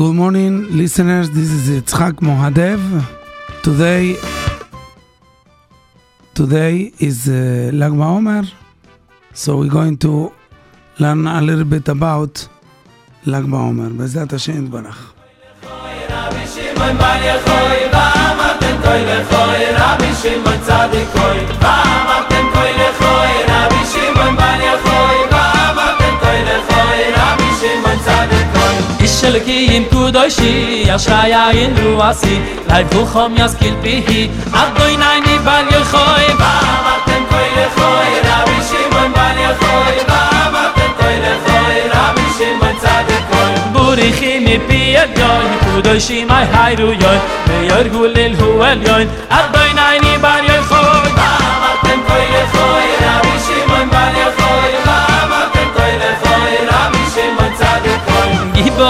Good morning, listeners. This is Itzhak Muadev. Today, today is uh, Lag BaOmer, so we're going to learn a little bit about Lag BaOmer. בעזרת השם יתברך. ואמרתם שלקים קודשי ישעיה אין רועסי לייב חום יסקיל פיהי עד דוי נייני בל יחוי ואמרתם כוי לחוי רבי שמעון בל יחוי ואמרתם כוי לחוי רבי שמעון צדיק כוי בוריחי מפי ידיון קודשי מי היירו יוי וירגו ליל הוא עליון עד דוי נייני בל יחוי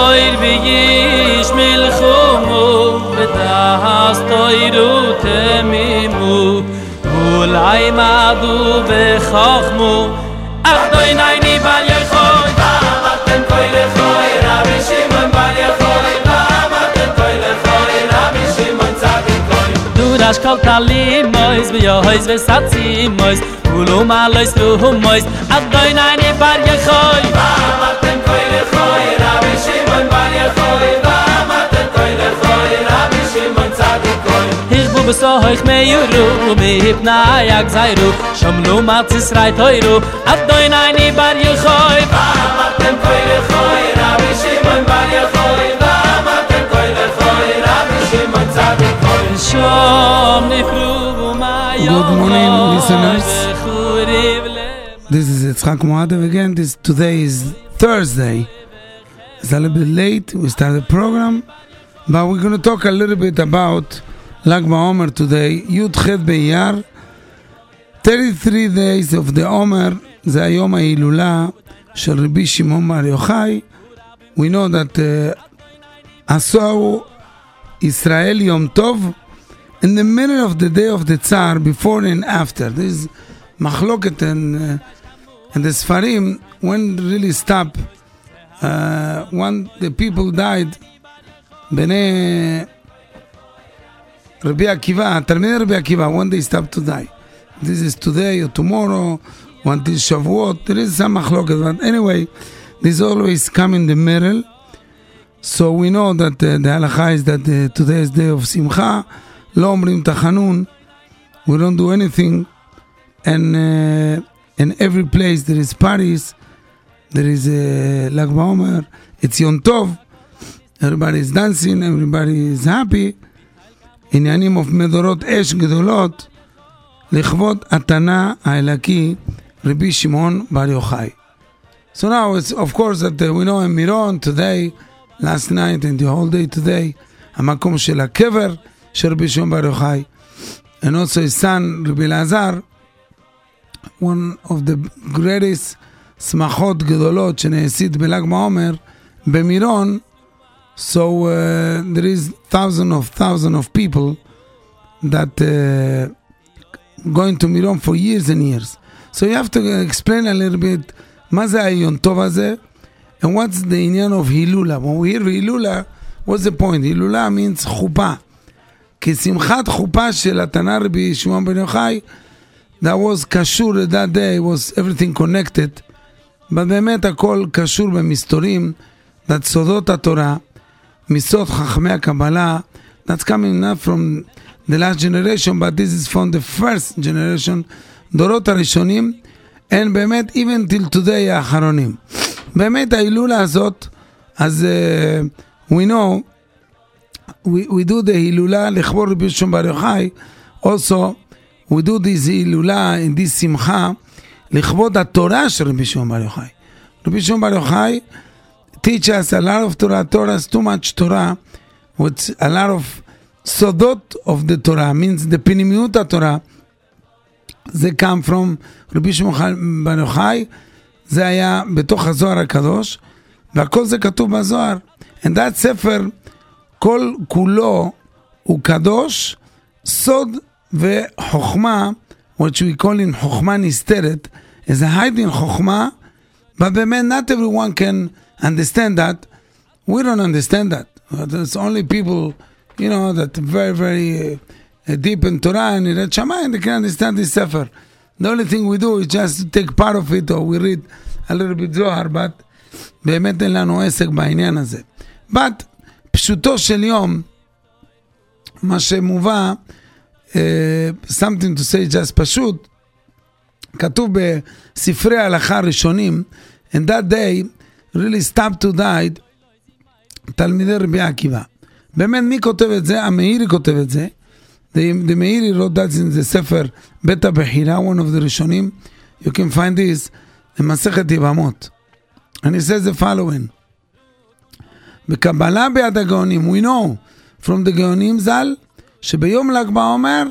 צדיקוי. גיבויר ויש מלחומו, ודהס תוירו תמימו, אולי מדו וחכמו, אדוני ני בר יחוי, ואמרתם כוי לכוי, רבי שמעון בר יחוי, ואמרתם כוי לכוי, רבי שמעון צדיקוי. דורש כל תלימויס ויויס וסצימויס ולו מעלויס רומויס אדוני ני בר יחוי ואמרתם כוי לכוי רבי שמעון tu bist mei na matz ni bar ba shimon bar ba shimon shom Good morning listeners. This is Yitzchak Muadev again. This today is Thursday. It's a little bit late. We started the program but we're going to talk a little bit about Lag BaOmer today. Yud Chet Be'Iyar. 33 days of the Omer. זה היום ההילולה של רבי שמעון בר יוחאי. We know that uh, עשו ישראל יום טוב in the middle of the day of the Tsar, before and after. This is machloket and, uh, and the Sfarim, when really stop, uh, when the people died, Bnei Rabbi Akiva, Talmidei Rabbi Akiva, when they stop to die. This is today or tomorrow, one this Shavuot, there is some machloket, but anyway, this always come in the middle. So we know that uh, the halacha is that uh, today is day of Simcha, לא אומרים תחנון, we don't do anything, and uh, in every place there is parties, there is uh, ל"ג בעומר, it's יום טוב, everybody is dancing, everybody is happy, עניינים of מדורות אש גדולות, לכבוד התנא האלקי רבי שמעון בר יוחאי. So now it's of course that uh, we know in מירון today, last night and the whole day today, המקום של הקבר, של רבי שמעון בר יוחאי, and also his son רבי אלעזר, one of the greatest שמחות גדולות שנעשית בל"ג בעומר, במירון, so uh, there is thousand of thousand of people that uh, going to מירון for years and years. So you have to explain a little bit מה זה היום טוב הזה, and what's the עניין of הילולה. When we hear הילולה, what's the point? הילולה means חופה. כי שמחת חופה של התנא רבי שמעון בן יוחאי, that was קשור that day, was everything connected, אבל באמת הכל קשור במסתורים, that סודות התורה, מסוד חכמי הקבלה, that's coming not from the last generation, but this is from the first generation, דורות הראשונים, and באמת even till today האחרונים. באמת ההילולה הזאת, אז uh, we know we, we do the הילולה לכבוד רבי שמעון בר יוחאי, also we do this הילולה, in this שמחה, לכבוד התורה של רבי שמעון בר יוחאי. רבי שמעון בר יוחאי teach us a lot of Torah, Torah is too much Torah, with a lot of סודות of the Torah, means the פנימיות התורה, זה come from רבי שמעון בר יוחאי, זה היה בתוך הזוהר הקדוש, והכל זה כתוב בזוהר. And that ספר כל כולו הוא קדוש, סוד וחוכמה, what we call in חוכמה נסתרת, is a hiding חוכמה, but באמת not everyone can understand that, We don't understand that. There's only people, you know, that very, very uh, deep in Torah and in Shamayim, they can understand this Sefer. The only thing we do is just take part of it or we read a little bit Zohar, but באמת אין לנו עסק בעניין הזה. But פשוטו של יום, מה שמובא, uh, something to say just פשוט, כתוב בספרי ההלכה הראשונים, in that day really stopped to die תלמידי רבי עקיבא. באמת, מי כותב את זה? המאירי כותב את זה. The מאירי wrote that in the ספר בית הבחירה, one of the ראשונים. You can find this במסכת יבמות. And he says the following. בקבלה ביד הגאונים, we know from the גאונים ז"ל, שביום ל"ג בעומר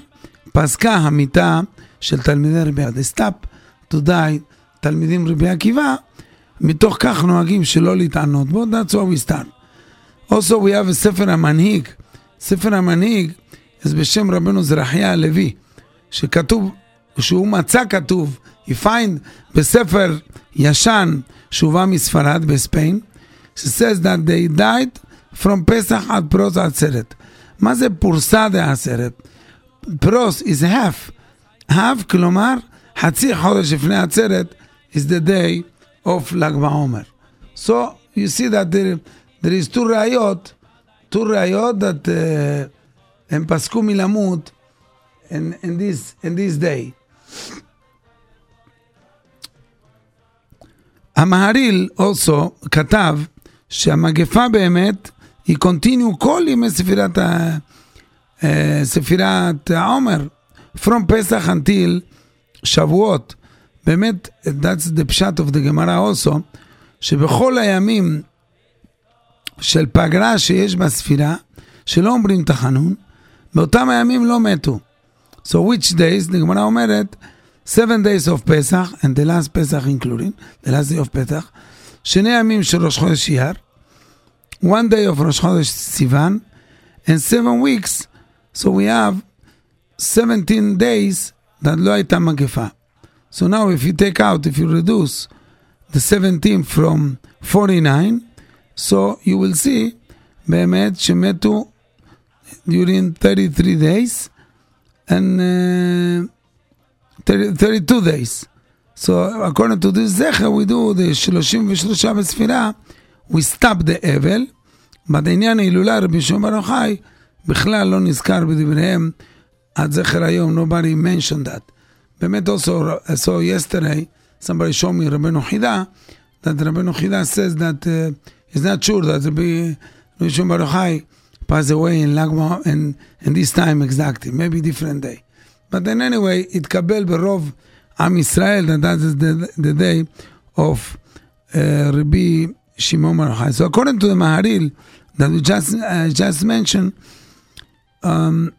פסקה המיטה של תלמידי רבי עקיבא. סטאפ to die תלמידים רבי עקיבא, מתוך כך נוהגים שלא להתענות בו, that's why we start. Also we have ספר המנהיג. ספר המנהיג זה בשם רבנו זרחיה הלוי, שכתוב, שהוא מצא כתוב, he find בספר ישן שהובא מספרד בספיין, says that they died from פסח עד פרוס עצרת. מה זה פורסה דעצרת? פרוס is half. half כלומר חצי חודש לפני עצרת is the day of ל"ג בעומר. So you see that there, there is two ראיות, two ראיות that uh, הם פסקו מלמות in, in, this, in this day. המהריל also כתב שהמגפה באמת היא קונטיניו כל ימי ספירת, ה, uh, ספירת העומר, from פסח until שבועות. באמת, that's the pshat of the Gemara also, שבכל הימים של פגרה שיש בספירה, שלא אומרים תחנון, באותם הימים לא מתו. So which days, the Gemara אומרת, seven days of פסח, and the last פסח including, the last day of פסח, שני ימים של ראש חודש אייר, one day of ראש חודש סיוון, and seven weeks, so we have 17 days that לא הייתה מגפה. So now if you take out, if you reduce the 17 from 49, so you will see באמת שמתו during 33 days and uh, 30, 32 days. So according to this זכר, we do the 33 בספירה, we stop the אבל, but העניין ההילולה רבי שמעון בר יוחאי בכלל לא נזכר בדבריהם עד זכר היום, nobody mentioned that. Bemet also I saw yesterday, somebody showed me Rabbeinu Hida, that Rabbeinu Hida says that uh, it's not sure that Rabbi Rishon Bar Yochai passed away in Lagma and, and this time exactly, maybe different day. But then anyway, it kabel berov Am Israel, that that is the, the day of uh, Rabbi Shimon Bar Yochai. So according to the Maharil that we just uh, just mentioned, um,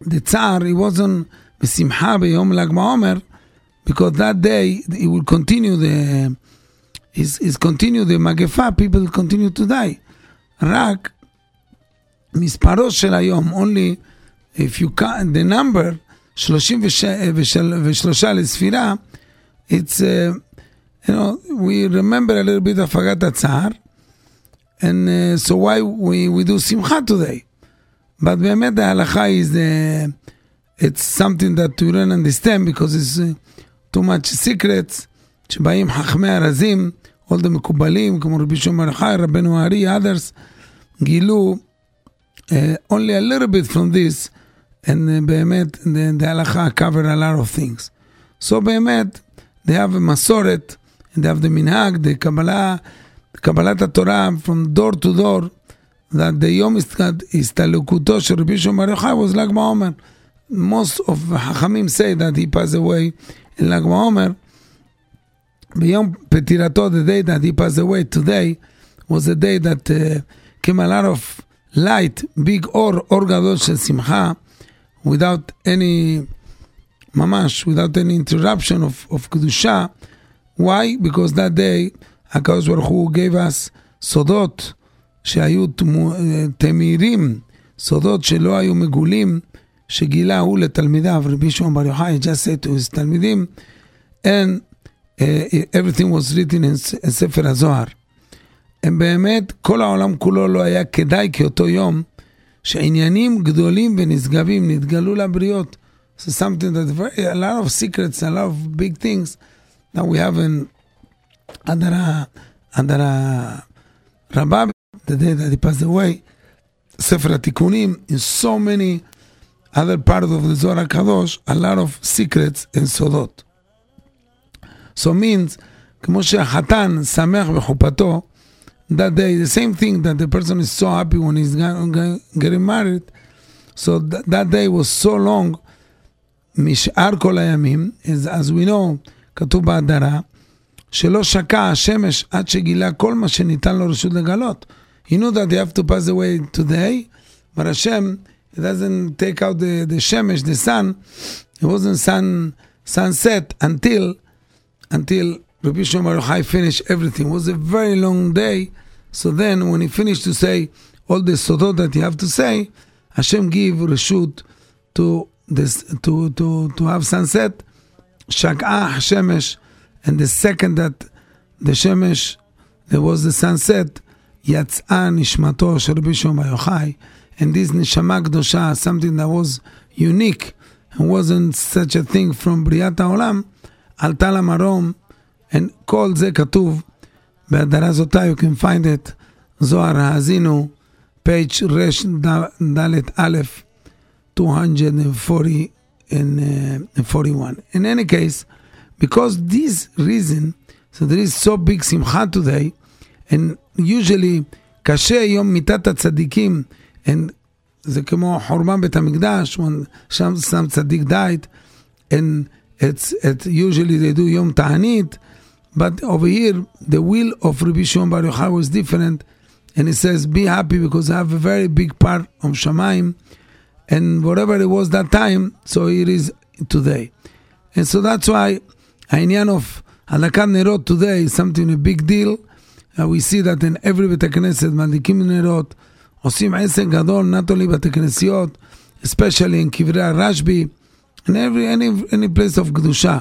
the tzar he wasn't בשמחה ביום ל"ג בעומר, because that day he will continue the, is, is continue the מגפה, people continue to die. רק מספרו של היום, only if you count the number, 33 לספירה, it's, uh, you know, we remember a little bit of אגת הצער, and uh, so why we, we do שמחה today. But באמת ההלכה is the, it's something that we don't understand because it's uh, too much secrets, שבאים חכמי ארזים, all the מקובלים, כמו רבי שמעון בר יוחאי, רבנו הארי, others, גילו uh, only a little bit from this, and uh, באמת, the, the הלכה covered a lot of things. So באמת, they have a מסורת, and they have the מנהג, the קבלה, קבלת התורה from door to door, that the יום הסתלקותו של רבי שמעון בר יוחאי was ל"ג בעומר. most of חכמים say that he passed away in ל"ג בעומר. ביום פטירתו, the day that he passed away today, was the day that uh, came a lot of light, big אור, אור גדול של שמחה, without any, ממש, without any interruption of, of קדושה. Why? Because that day, הקדוש ברוך הוא gave us סודות שהיו תמירים, סודות שלא היו מגולים, שגילה הוא לתלמידיו, רבי שמעון בר יוחאי, just said to his תלמידים, and uh, everything was written in, in ספר הזוהר. הם באמת, כל העולם כולו לא היה כדאי כאותו יום, שעניינים גדולים ונשגבים נתגלו לבריות. So something that very, a lot of secrets, a lot of big things that we have in under a, under a Rabbi, the day that he passed away, Sefer HaTikunim, in so many other parts of the Zohar HaKadosh, a lot of secrets and sodot. So means, כמו שהחתן שמח בחופתו, that day, the same thing that the person is so happy when he's getting married, so that, that day was so long, משאר כל הימים, as, as we know, כתוב בהדרה, שלא שקע השמש עד שגילה כל מה שניתן לו רשות לגלות. He knew that he have to pass away today, but Hashem doesn't take out the, the shemesh, the sun. It wasn't sun sunset until until Rabbi Shimon Yochai finished everything. It was a very long day. So then, when he finished to say all the sodot that you have to say, Hashem give reshut to this to to to have sunset. Shak'ah shemesh, and the second that the shemesh there was the sunset, יצאה נשמתו של רבי שמעון בר יוחאי, and this נשמה קדושה, something that was unique, and wasn't such a thing from בריאת העולם, עלתה למרום, and כל זה כתוב בהדרה זאתה, you can find it, זוהר האזינו, page רד' א', 240 and uh, 41. In any case, because this reason, so there is so big simcha today, and usually קשה יום מיתת הצדיקים, and זה כמו חורבן בית המקדש, שם שם צדיק died, and it's, it's usually they do יום תענית, but over here the will of Rabbi Shimon Bar Yochai was different, and he says, be happy because I have a very big part of Shamayim, and whatever it was that time, so it is today. And so that's why העניין of הדלקת נרות today is something a big deal. Uh, we see that in every בית הכנסת מדליקים נרות, עושים עסק גדול, only בתי כנסיות, especially in קברי הרשב"י, in every, any, any place of קדושה.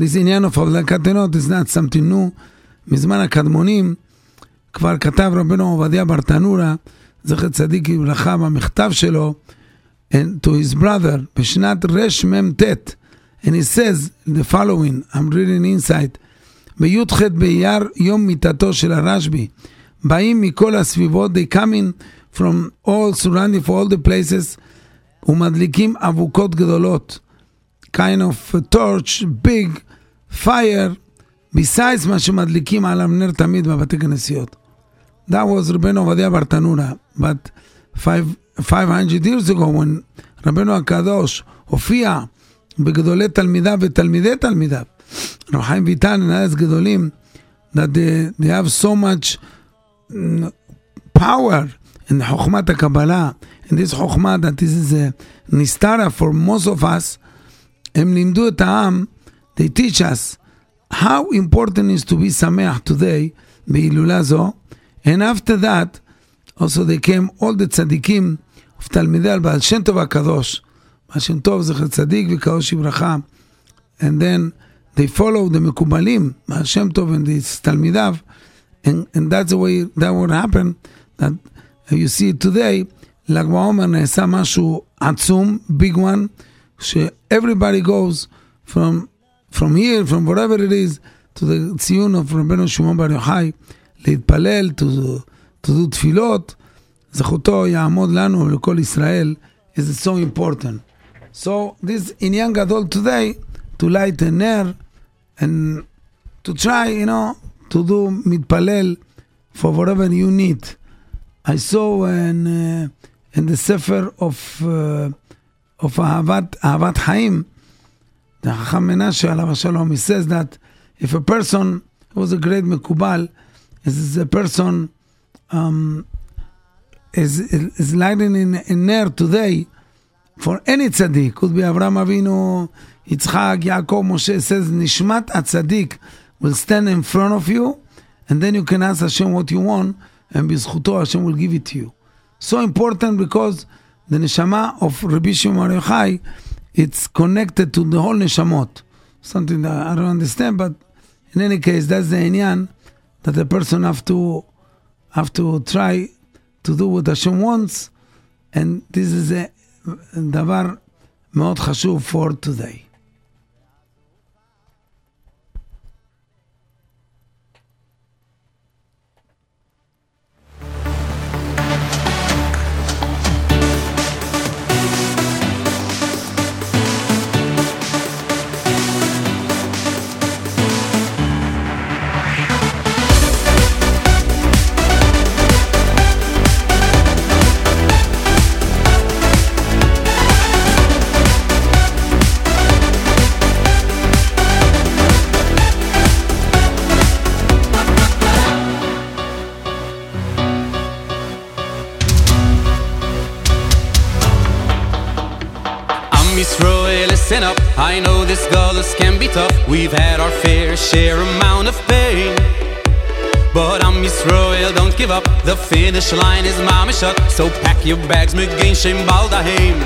This עניין of הדלקת נרות is not something new. מזמן הקדמונים כבר כתב רבנו עובדיה ברטנורה, זכר צדיק לברכה, במכתב שלו, and to his brother, בשנת רמ"ט, and he says the following, I'm reading inside, בי"ח באייר, יום מיתתו של הרשב"י, באים מכל הסביבות, they come in from all surrounding for all the places, ומדליקים אבוקות גדולות, kind of a torch, big fire, besides מה שמדליקים עליו נר תמיד בבתי כנסיות. That was רבנו עובדיה ברטנורה, but five, 500 years ago when רבנו הקדוש הופיע בגדולי תלמידיו ותלמידי תלמידיו. רב חיים ויטל, נהלת גדולים, that they, they have so much power in חוכמת הקבלה, in this חוכמה that this is a נסתרה for most of us, הם לימדו את העם, they teach us how important is to be שמח today בהילולה זו, and after that, also they came all the צדיקים of תלמידי על בעל שם טוב הקדוש, בעל שם טוב זכר צדיק וקדוש לברכה, and then they follow the מקובלים, בעל שם טוב and his תלמידיו, and, and that's the way that would happen, that you see today, ל"ג בעומר נעשה משהו עצום, big one, ש-everybody goes from, from here, from whatever it is, to the ציון of רבנו שמעון בר יוחאי, להתפלל, to, to do תפילות, זכותו יעמוד לנו ולכל ישראל, is so important. So this עניין גדול today, to light a נר, and to try, you know, to do mitpalel for whatever you need. I saw in, uh, in the Sefer of, uh, of Ahavat, Ahavat Haim, the Chacham Menashe alav shalom, he says that if a person who was a great Mekubal, is a person um, is, is lighting in, in air today for any tzaddik, could be Avram Avinu, Yitzchak, Yaakov, Moshe, says Nishmat HaTzaddik, will stand in front of you, and then you can ask Hashem what you want, and bizchuto Hashem will give it to you. So important because the neshama of Rabbi Shimon Yochai, it's connected to the whole neshamot. Something that I don't understand, but in any case, that's the enyan that the person have to have to try to do what Hashem wants, and this is a davar, מאוד חשוב for today. I know this gullus can be tough. We've had our fair share amount of pain. But I'm Israel, don't give up. The finish line is mommy shut So pack your bags, McGain, Shem, Baldaheim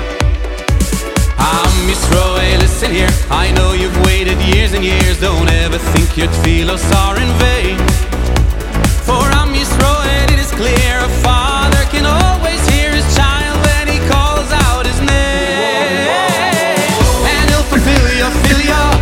I'm Israel, listen here. I know you've waited years and years. Don't ever think your tefillos are in vain. For I'm Israel, it is clear A father can always hear his child. familiar.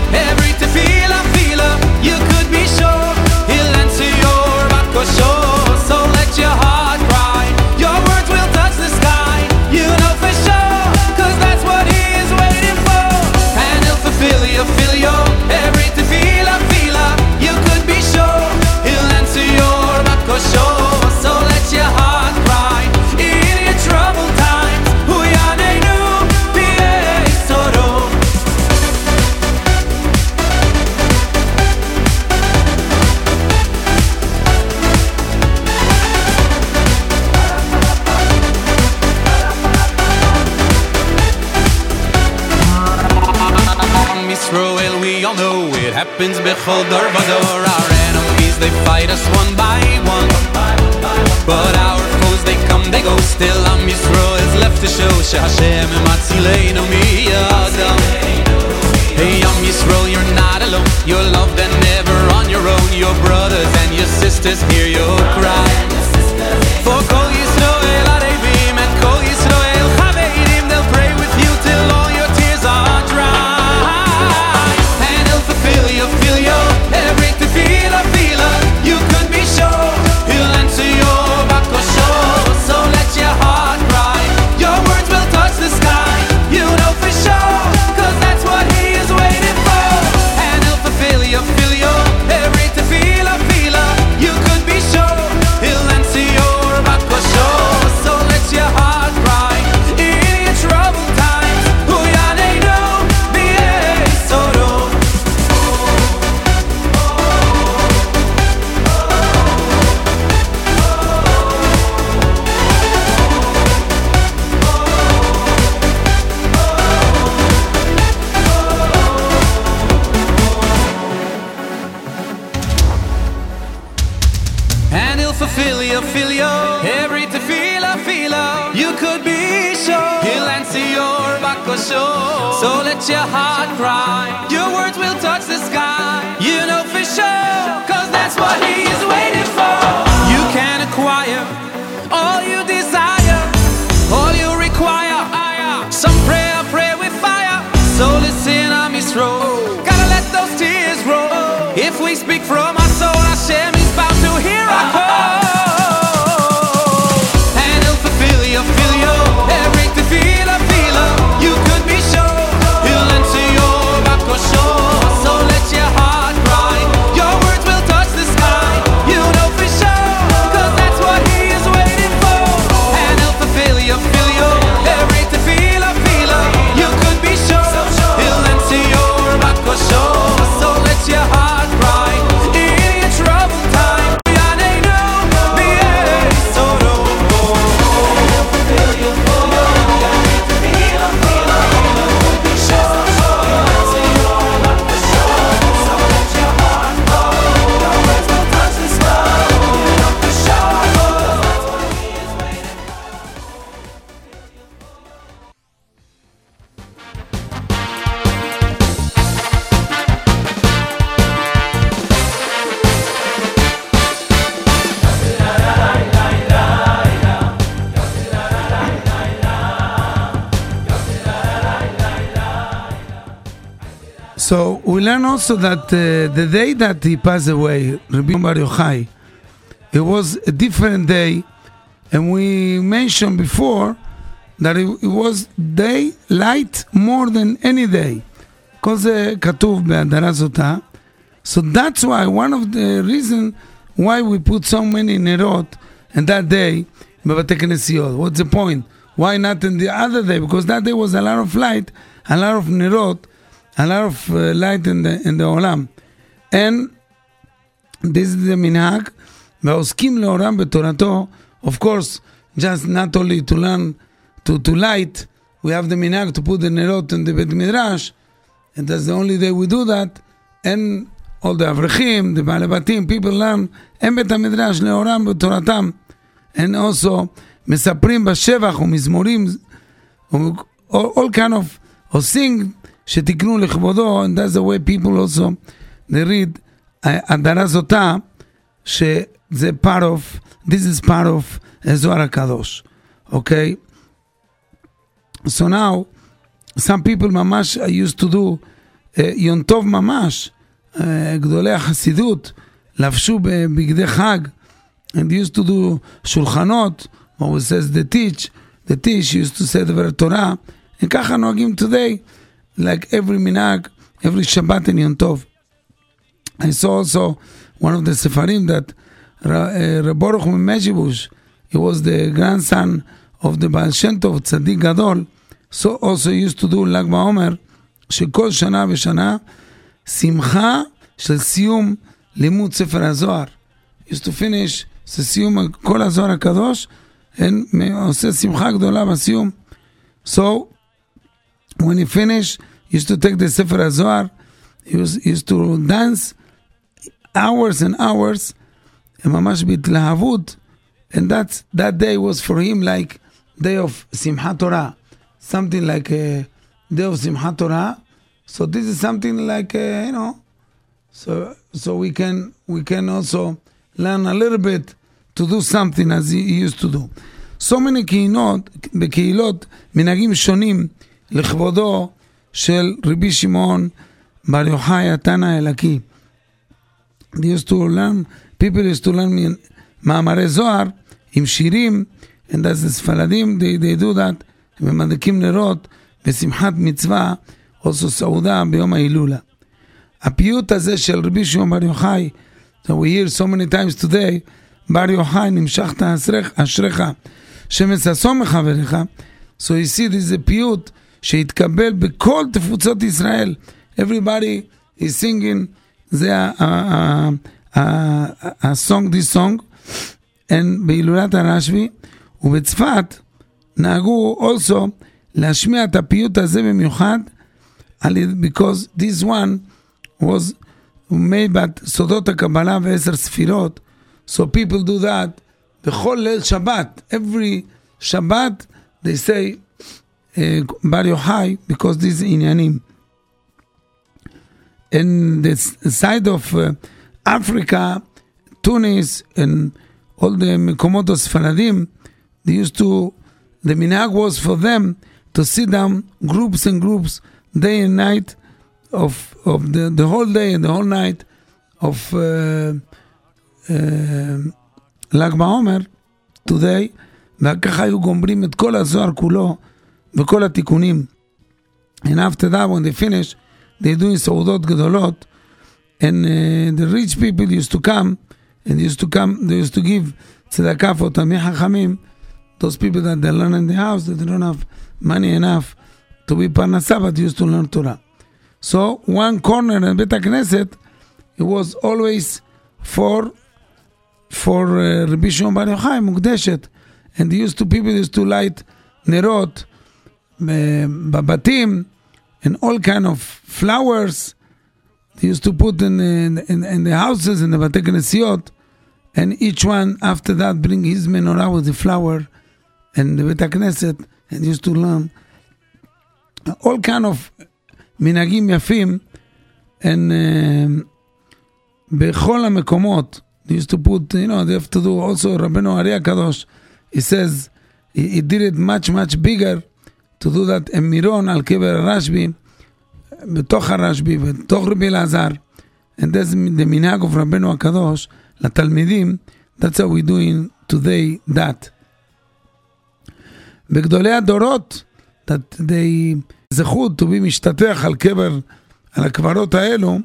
speak from we learn also that uh, the day that he passed away, Rabbi Bar Yochai, it was a different day, and we mentioned before that it, it was day light more than any day. כל זה כתוב בהדרה זאתה. So that's why, one of the reason why we put so many נרות in that day בבתי כנסיות. What's the point? Why not in the other day? Because that day was a lot of light, a lot of נרות, a lot of uh, light in the, in the עולם. And this is the מנהג, והעוסקים לאורם בתורתו, of course, just not only to learn to, to light, we have the minhag to put the nerot in the Bet Midrash, and that's the only day we do that, and all the אברכים, the בעלי בתים, people learn, הם בית המדרש לאורם בתורתם, and also מספרים בשבח ומזמורים, all, all kind of, or sing, שתקנו לכבודו, and that's the way people also, they read, הדרה זאתה, שזה part of, this is part of הזוהר הקדוש, אוקיי? Okay? So now, some people ממש used to do uh, יום טוב ממש, uh, גדולי החסידות, לבשו בבגדי חג, and used to do שולחנות, what says the teach, the teach used to say דבר תורה, and ככה נוהגים today, like every minag, every Shabbat and Yom Tov. I saw also one of the Sefarim that uh, Reboruch Mezhibuzh, he was the grandson of the Baal Shem Tov, Tzaddik Gadol, so also used to do Lag BaOmer, Shekol shana ושנה, simcha של siyum לימוד sefer Azor. used to finish, זה סיום כל הזוהר הקדוש, עושה שמחה גדולה בסיום. So, when he finished, used to take the ספר הזוהר, he was, used to dance hours and hours, ממש בהתלהבות, and that, that day was for him like day of שמחת תורה. something like a day of Simchat Torah. So this is something like a, you know, so so we can we can also learn a little bit to do something as he used to do. So many קהילות, בקהילות מנהגים שונים לכבודו של רבי שמעון בר יוחאי התנא האלקי. Used to learn, people used to learn מאמרי זוהר עם שירים, and as the ספרדים, they, they do that. ומדליקים נרות בשמחת מצווה, עושה סעודה ביום ההילולה. הפיוט הזה של רבי שמעון בר יוחאי, so we hear so many times today, בר יוחאי נמשכת אשריך, שמששום מחבריך, so you see this is a פיוט שהתקבל בכל תפוצות ישראל. Everybody is singing, זה ה-song, this song, בהילולת הרשב"י, ובצפת נהגו also להשמיע את הפיוט הזה במיוחד, because this one was made by סודות הקבלה ועשר ספירות, so people do that בכל ליל שבת, every שבת they say בר יוחאי, because this עניינים. In the side of uh, Africa, Tunis, and all the מקומות הספרדים, they used to the minhag was for them to sit down groups and groups day and night of of the, the whole day and the whole night of uh, uh, ל"ג בעומר, today, וככה היו גומרים את כל הזוהר כולו וכל התיקונים. And after that, when they finish, they doing סעודות גדולות, and uh, the rich people used to come, and used to come, they used to give צדקה for תלמיד חכמים, those people that they learn in the house, that they don't have money enough to be parnasa, but used to learn Torah. So one corner in Bet Knesset, it was always for for uh, Rabbi Shimon Bar Yochai, Mukdeshet, and they used to people used to light nerot, babatim, and all kind of flowers. They used to put in, in, in, in the houses in the Bate Knesiot, and each one after that bring his menorah with the flower and the Bet Knesset and used to learn all kind of מנהגים יפים and uh, בכל המקומות they used to put, you know, they have to do also רבנו אריה הקדוש, he says, he, he did it much much bigger to do that in מירון על קבר הרשב"י בתוך הרשב"י, בתוך רבי אלעזר, the מנהג of רבנו הקדוש לתלמידים, that's how we doing today that. בגדולי הדורות, that they זכות to be משתטח על קבר, על הקברות האלו,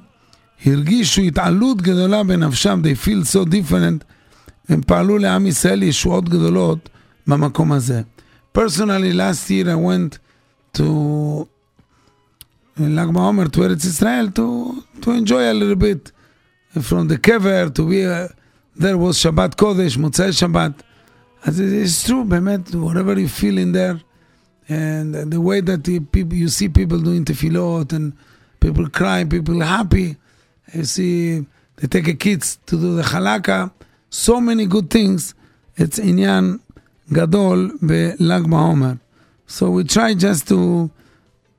הרגישו התעלות גדולה בנפשם, they feel so different, הם פעלו לעם ישראל ישועות גדולות במקום הזה. Personally, last year I went to Lag Omer to Eretz Israel to, to enjoy a little bit from the kever to be uh, there was Shabbat Kodesh, Motzei Shabbat. As it is true, Bemet, whatever you feel in there, and the way that the people, you see people doing tefillot and people crying, people happy. You see, they take a kids to do the halakha. So many good things. It's inyan גדול בל"ג בעומר. So we try just to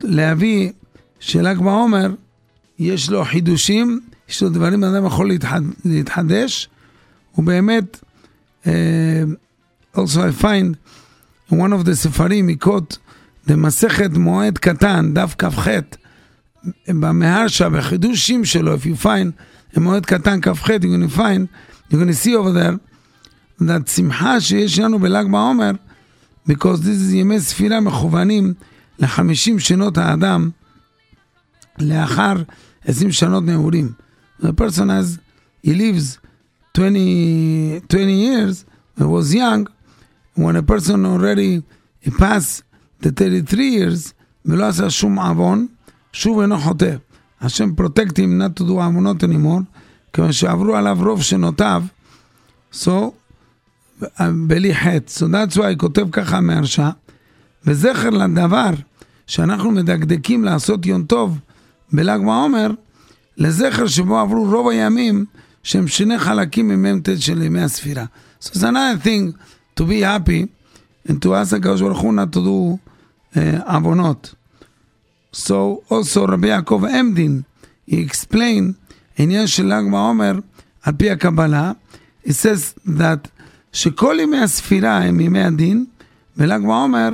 להביא של"ג בעומר יש לו חידושים, יש לו דברים אדם יכול להתחד, להתחדש, ובאמת, uh, also I find in one of the ספרים, he quote, במסכת מועד קטן, דף כ"ח, במהרשה, בחידושים שלו, if you find a מועד קטן כ"ח, going to find, going to see over there, that שמחה שיש לנו בל"ג בעומר, because this is ימי ספירה מכוונים לחמישים שנות האדם, לאחר 20 שנות נעורים. The person has, he lives 20, 20 years, he was young, when a person already passed the 33 years, ולא עשה שום עוון, שוב אינו חוטא. השם protect him not to do עוונות anymore, כיוון שעברו עליו רוב שנותיו, so, בלי חטא. So that's why כותב ככה מהרשע, וזכר לדבר שאנחנו מדקדקים לעשות יום טוב בל"ג בעומר, לזכר שבו עברו רוב הימים שהם שני חלקים ממ"ט של ימי הספירה. So it's another thing to be happy and to ask הקדוש ברוך הוא to do עוונות. So also רבי יעקב עמדין, he explained עניין של ל"ג בעומר על פי הקבלה, he says that שכל ימי הספירה הם ימי הדין, ול"ג בעומר,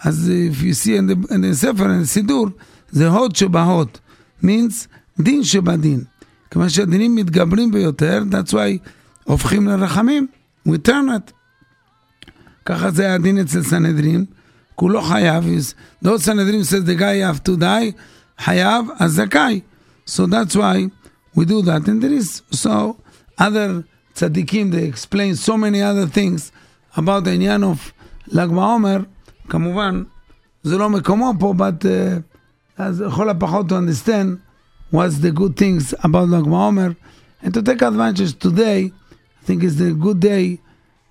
אז if you see in the, in the ספר, in the סידור, זה הוד שבהוד, means דין שבדין. כיוון שהדינים מתגברים ביותר, that's why הופכים לרחמים, we turn it. ככה זה הדין אצל סנהדרין, כולו חייב, לא סנהדרין says the guy have to die, חייב, אז זכאי. So that's why we do that. And there is so other צדיקים, they explain so many other things about העניין of ל"ג בעומר, כמובן, זה לא מקומו פה, but uh, אז לכל הפחות to understand what's the good things about ל"ג בעומר, and to take advantage today, I think it's a good day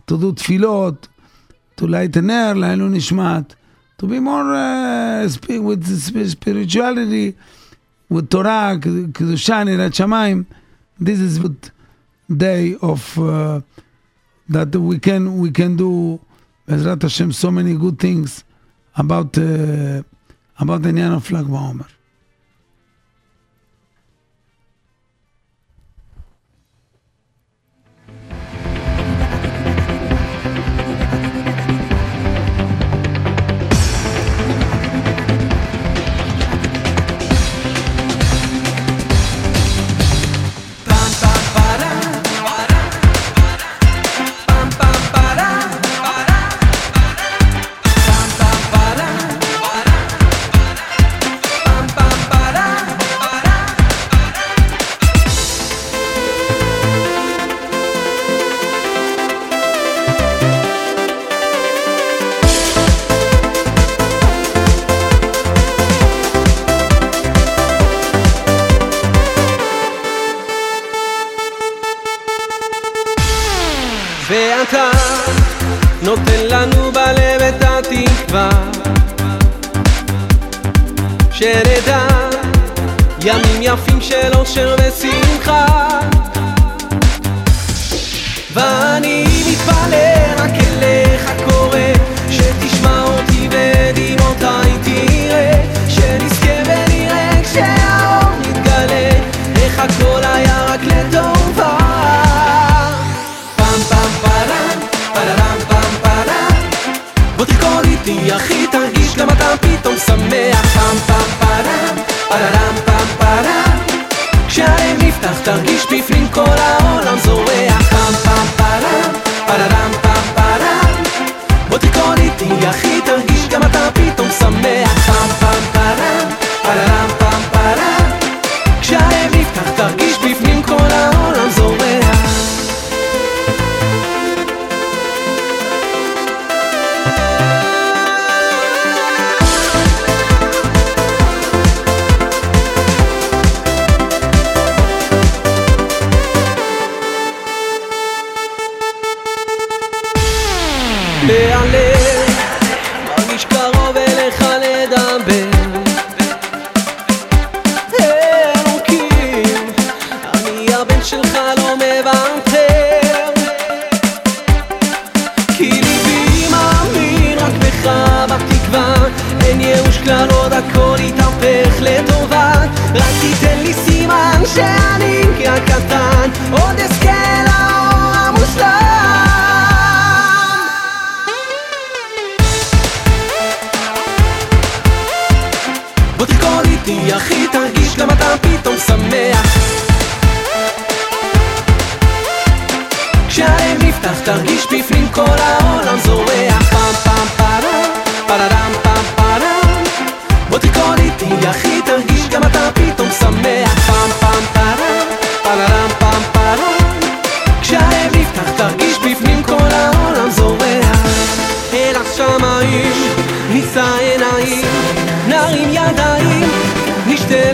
to do תפילות, to light a נר, לעילוי נשמת, to be more uh, with spirituality, with תורה, קדושה, נראית שמיים. This is what day of uh, that we can we can do Bezrat Hashem so many good things about uh, about the Nyan of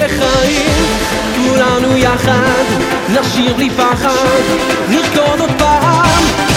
לחיים. כולנו יחד נשיר בלי פחד נרקוד עוד פעם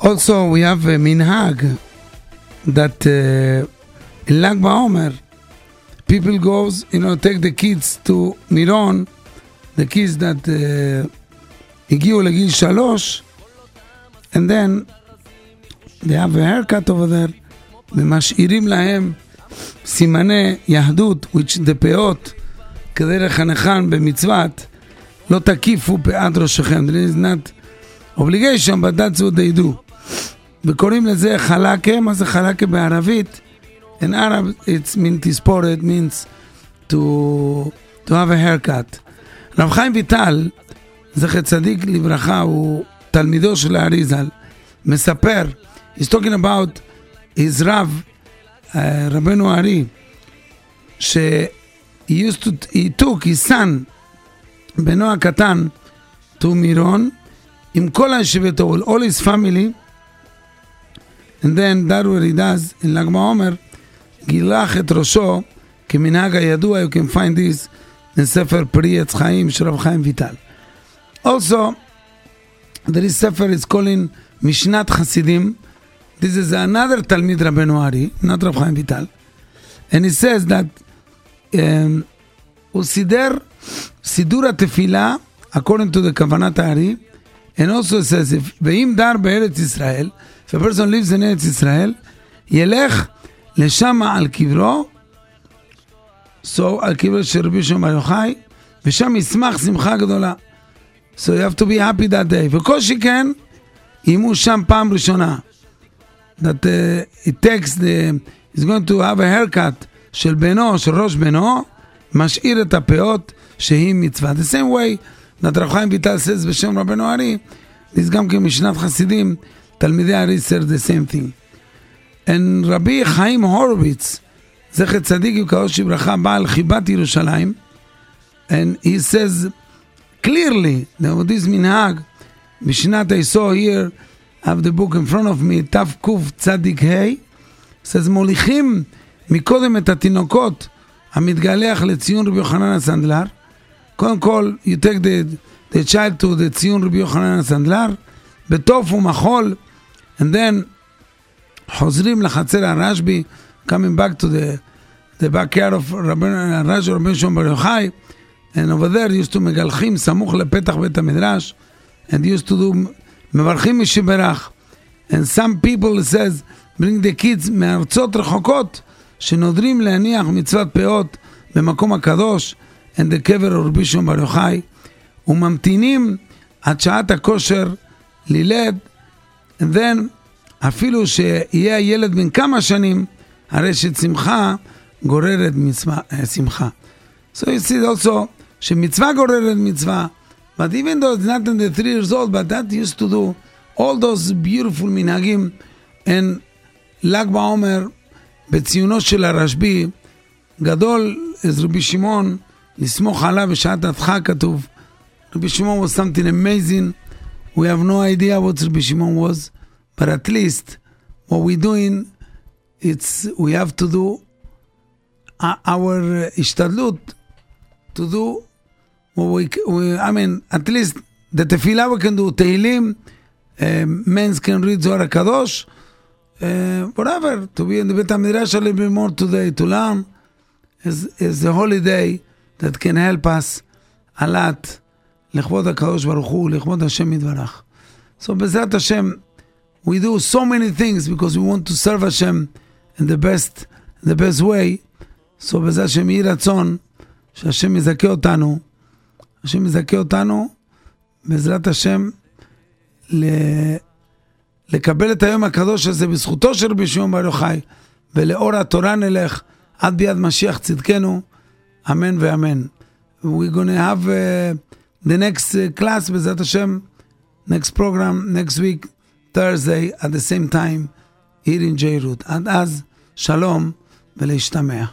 Also, we have a minhag that uh, in Lag BaOmer, people goes, you know, take the kids to Miron, the kids that uh, הגיעו לגיל שלוש, and then they have a haircut over there, ומשאירים להם סימני יהדות, which the פאות, כדי לחנכן במצוות, לא תקיפו פאת ראשכם. There is not obligation, but that's what they do. וקוראים לזה חלקה, מה זה חלקה בערבית? In Arab it's mean תספורת, means to, to have a haircut. רב חיים ויטל, זכר צדיק לברכה, הוא תלמידו של האריזל, מספר, he's talking about his רב, uh, רבנו הארי, ש- he used to, he took his son, בנו הקטן, to מירון, עם כל הישיבתו, all his family, And then that what he does in Lag BaOmer, Gilach et Rosho, Kiminaga Yadua, you can find this in Sefer Pri Etz Chaim, Shrav Chaim Vital. Also, there is Sefer is calling Mishnat Hasidim. This is another Talmid Rabbeinu Ari, not Rav Vital. And it says that um, Usider Sidura Tefila, according to the Kavanat Ari, and also it says if Beim Dar Be'eretz Israel, if a person lives in ארץ ישראל, ילך לשם על קברו, so על קברו של רבי שמעון בר יוחאי, ושם ישמח שמחה גדולה. So you have to be happy that day. וכל שכן, אם הוא שם פעם ראשונה, that uh, it takes the, he's going to have a haircut של בנו, של ראש בנו, משאיר את הפאות שהיא מצווה. The same way that רב חיים ויטל says בשם רבנו ארי, this גם כן משנת חסידים, תלמידי ארי said the same thing. And רבי חיים הורוביץ, זכר צדיק וקדוש לברכה, בעל חיבת ירושלים, and he says clearly, there was this מנהג, בשנת I saw here, I have the book in front of me, תקצ"ה, says מוליכים מקודם את התינוקות המתגלח לציון רבי יוחנן הסנדלר. קודם כל, you take the, the child to the ציון רבי יוחנן הסנדלר, בתוף ומחול, and then חוזרים לחצר הרשב"י, coming back to the, the backyard of רבן רש"י רבן שמעון בר יוחאי, and over there used to מגלחים סמוך לפתח בית המדרש, and used to do, מברכים מי שברך, and some people says, bring the kids מארצות רחוקות, שנודרים להניח מצוות פאות במקום הקדוש, and the קבר רבי שמעון בר יוחאי, וממתינים עד שעת הכושר לילד, and then אפילו שיהיה הילד בן כמה שנים, הרי ששמחה גוררת מצווה, שמחה. So you see also שמצווה גוררת מצווה, but even though it's not in the three years old, but that used to do all those beautiful מנהגים, and ל"ג בעומר, בציונו של הרשב"י, גדול אז רבי שמעון, לסמוך עליו בשעת הדחק כתוב. רבי שמעון was something amazing. We have no idea what Rabbi Shimon was, but at least what we're doing, it's we have to do uh, our ishtadlut to do what we, we, I mean, at least the tefillah we can do Tehillim, uh, men can read Zohar Kadosh, uh, whatever. To be in the Beit Hamidrash a little bit more today to learn is is the holiday that can help us a lot. לכבוד הקדוש ברוך הוא, לכבוד השם יתברך. So בעזרת השם, we do so many things because we want to serve Hashem in the best, the best way. So בעזרת השם יהי רצון שהשם יזכה אותנו, השם יזכה אותנו, בעזרת השם, ל... לקבל את היום הקדוש הזה בזכותו של רבי שמעון בר יוחאי, ולאור התורה נלך עד ביד משיח צדקנו, אמן ואמן. We're gonna have uh, the next uh, class, בעזרת השם, next program, next week, Thursday, at the same time, here in J-Root. עד אז, שלום ולהשתמע.